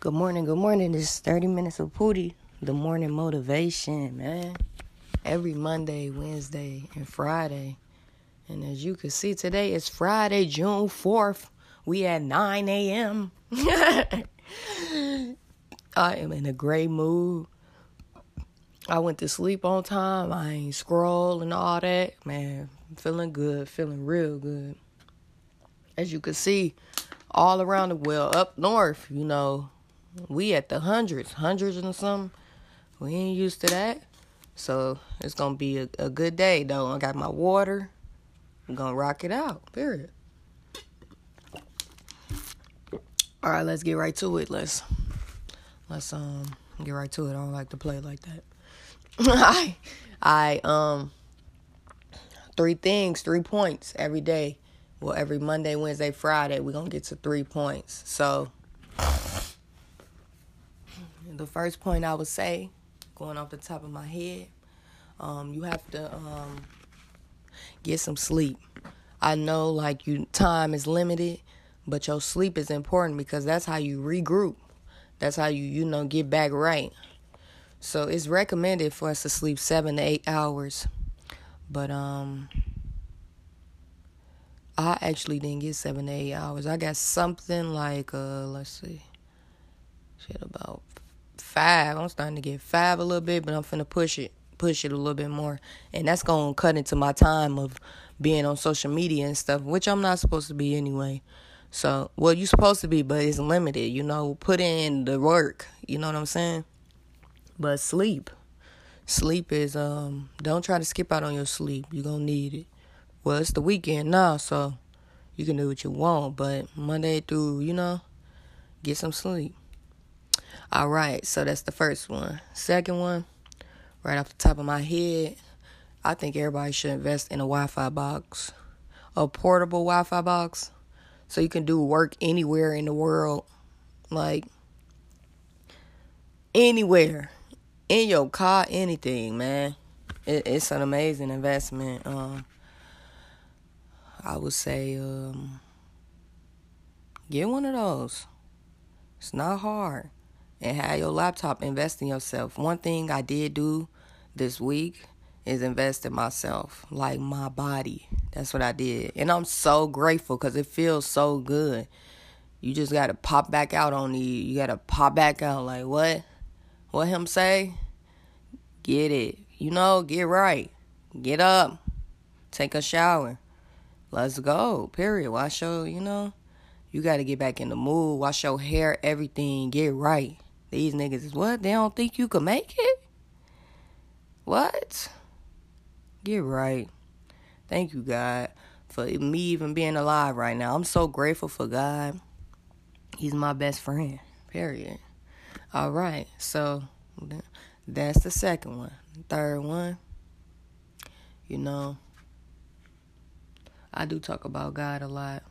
Good morning, good morning. This is 30 minutes of Pootie, the morning motivation, man. Every Monday, Wednesday, and Friday. And as you can see today, it's Friday, June 4th. We at 9 a.m. I am in a great mood. I went to sleep on time. I ain't scroll and all that. Man, feeling good, feeling real good. As you can see, all around the well, up north, you know, we at the hundreds, hundreds and some. We ain't used to that. So it's gonna be a, a good day though. I got my water. I'm gonna rock it out. Period. All right, let's get right to it. Let's let's um get right to it. I don't like to play like that. I I um three things, three points every day. Well, every Monday, Wednesday, Friday, we're gonna get to three points. So the first point I would say, going off the top of my head, um, you have to um, get some sleep. I know like you time is limited, but your sleep is important because that's how you regroup. That's how you you know get back right. So it's recommended for us to sleep 7 to 8 hours. But um I actually didn't get 7 to 8 hours. I got something like uh let's see. Shit about five. I'm starting to get five a little bit, but I'm finna push it, push it a little bit more, and that's gonna cut into my time of being on social media and stuff, which I'm not supposed to be anyway. So, well, you're supposed to be, but it's limited. You know, put in the work. You know what I'm saying? But sleep, sleep is um. Don't try to skip out on your sleep. You're gonna need it. Well, it's the weekend now, so you can do what you want. But Monday through, you know, get some sleep. All right, so that's the first one. Second one, right off the top of my head, I think everybody should invest in a Wi Fi box, a portable Wi Fi box, so you can do work anywhere in the world. Like, anywhere. In your car, anything, man. It, it's an amazing investment. Um, I would say, um, get one of those. It's not hard and have your laptop invest in yourself. One thing I did do this week is invest in myself, like my body. That's what I did. And I'm so grateful because it feels so good. You just got to pop back out on you. You got to pop back out like, what? What him say? Get it. You know, get right. Get up. Take a shower. Let's go. Period. Wash your, you know, you got to get back in the mood. Wash your hair, everything. Get right. These niggas is what? They don't think you can make it? What? Get right. Thank you, God, for me even being alive right now. I'm so grateful for God. He's my best friend. Period. All right. So that's the second one. Third one, you know, I do talk about God a lot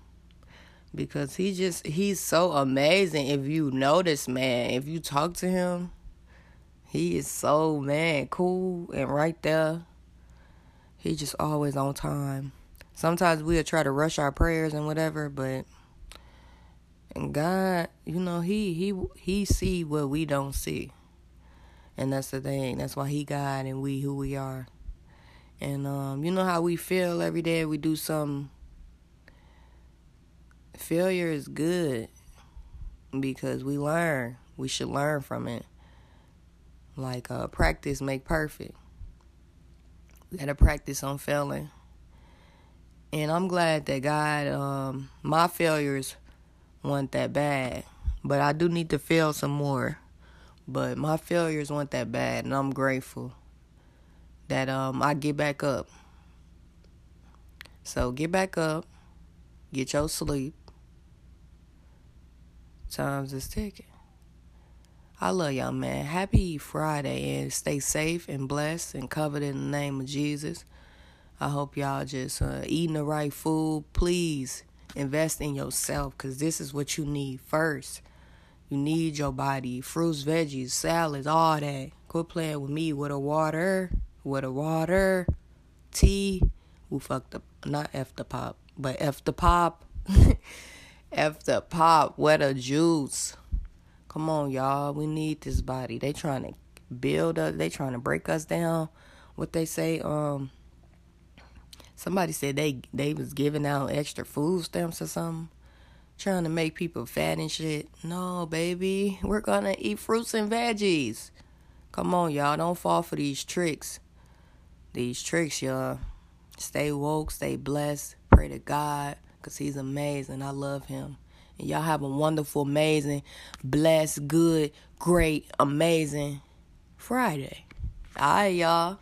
because he just he's so amazing. If you notice man if you talk to him he is so man cool and right there. He just always on time. Sometimes we'll try to rush our prayers and whatever but and god you know he he he see what we don't see. And that's the thing. That's why he god and we who we are. And um you know how we feel every day we do something failure is good because we learn. We should learn from it. Like uh, practice make perfect. We gotta practice on failing. And I'm glad that God, um, my failures weren't that bad. But I do need to fail some more. But my failures weren't that bad, and I'm grateful that um I get back up. So get back up, get your sleep, Times is ticking. I love y'all, man. Happy Friday and stay safe and blessed and covered in the name of Jesus. I hope y'all just uh, eating the right food. Please invest in yourself because this is what you need first. You need your body, fruits, veggies, salads, all that. Quit playing with me with a water, with a water, tea. Who fucked up? Not F the pop, but F the pop. The pop, where the juice. Come on, y'all. We need this body. They trying to build us. They trying to break us down. What they say, um, somebody said they they was giving out extra food stamps or something, trying to make people fat and shit. No, baby, we're gonna eat fruits and veggies. Come on, y'all. Don't fall for these tricks. These tricks, y'all. Stay woke, stay blessed. Pray to God, because He's amazing. I love Him. And y'all have a wonderful, amazing, blessed, good, great, amazing Friday. All right, y'all.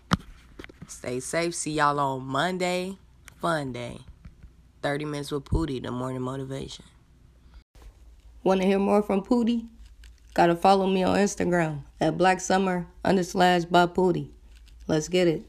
Stay safe. See y'all on Monday. Fun day. 30 minutes with Pootie, the morning motivation. Want to hear more from Pootie? Gotta follow me on Instagram at Black Summer underslash by Pootie. Let's get it.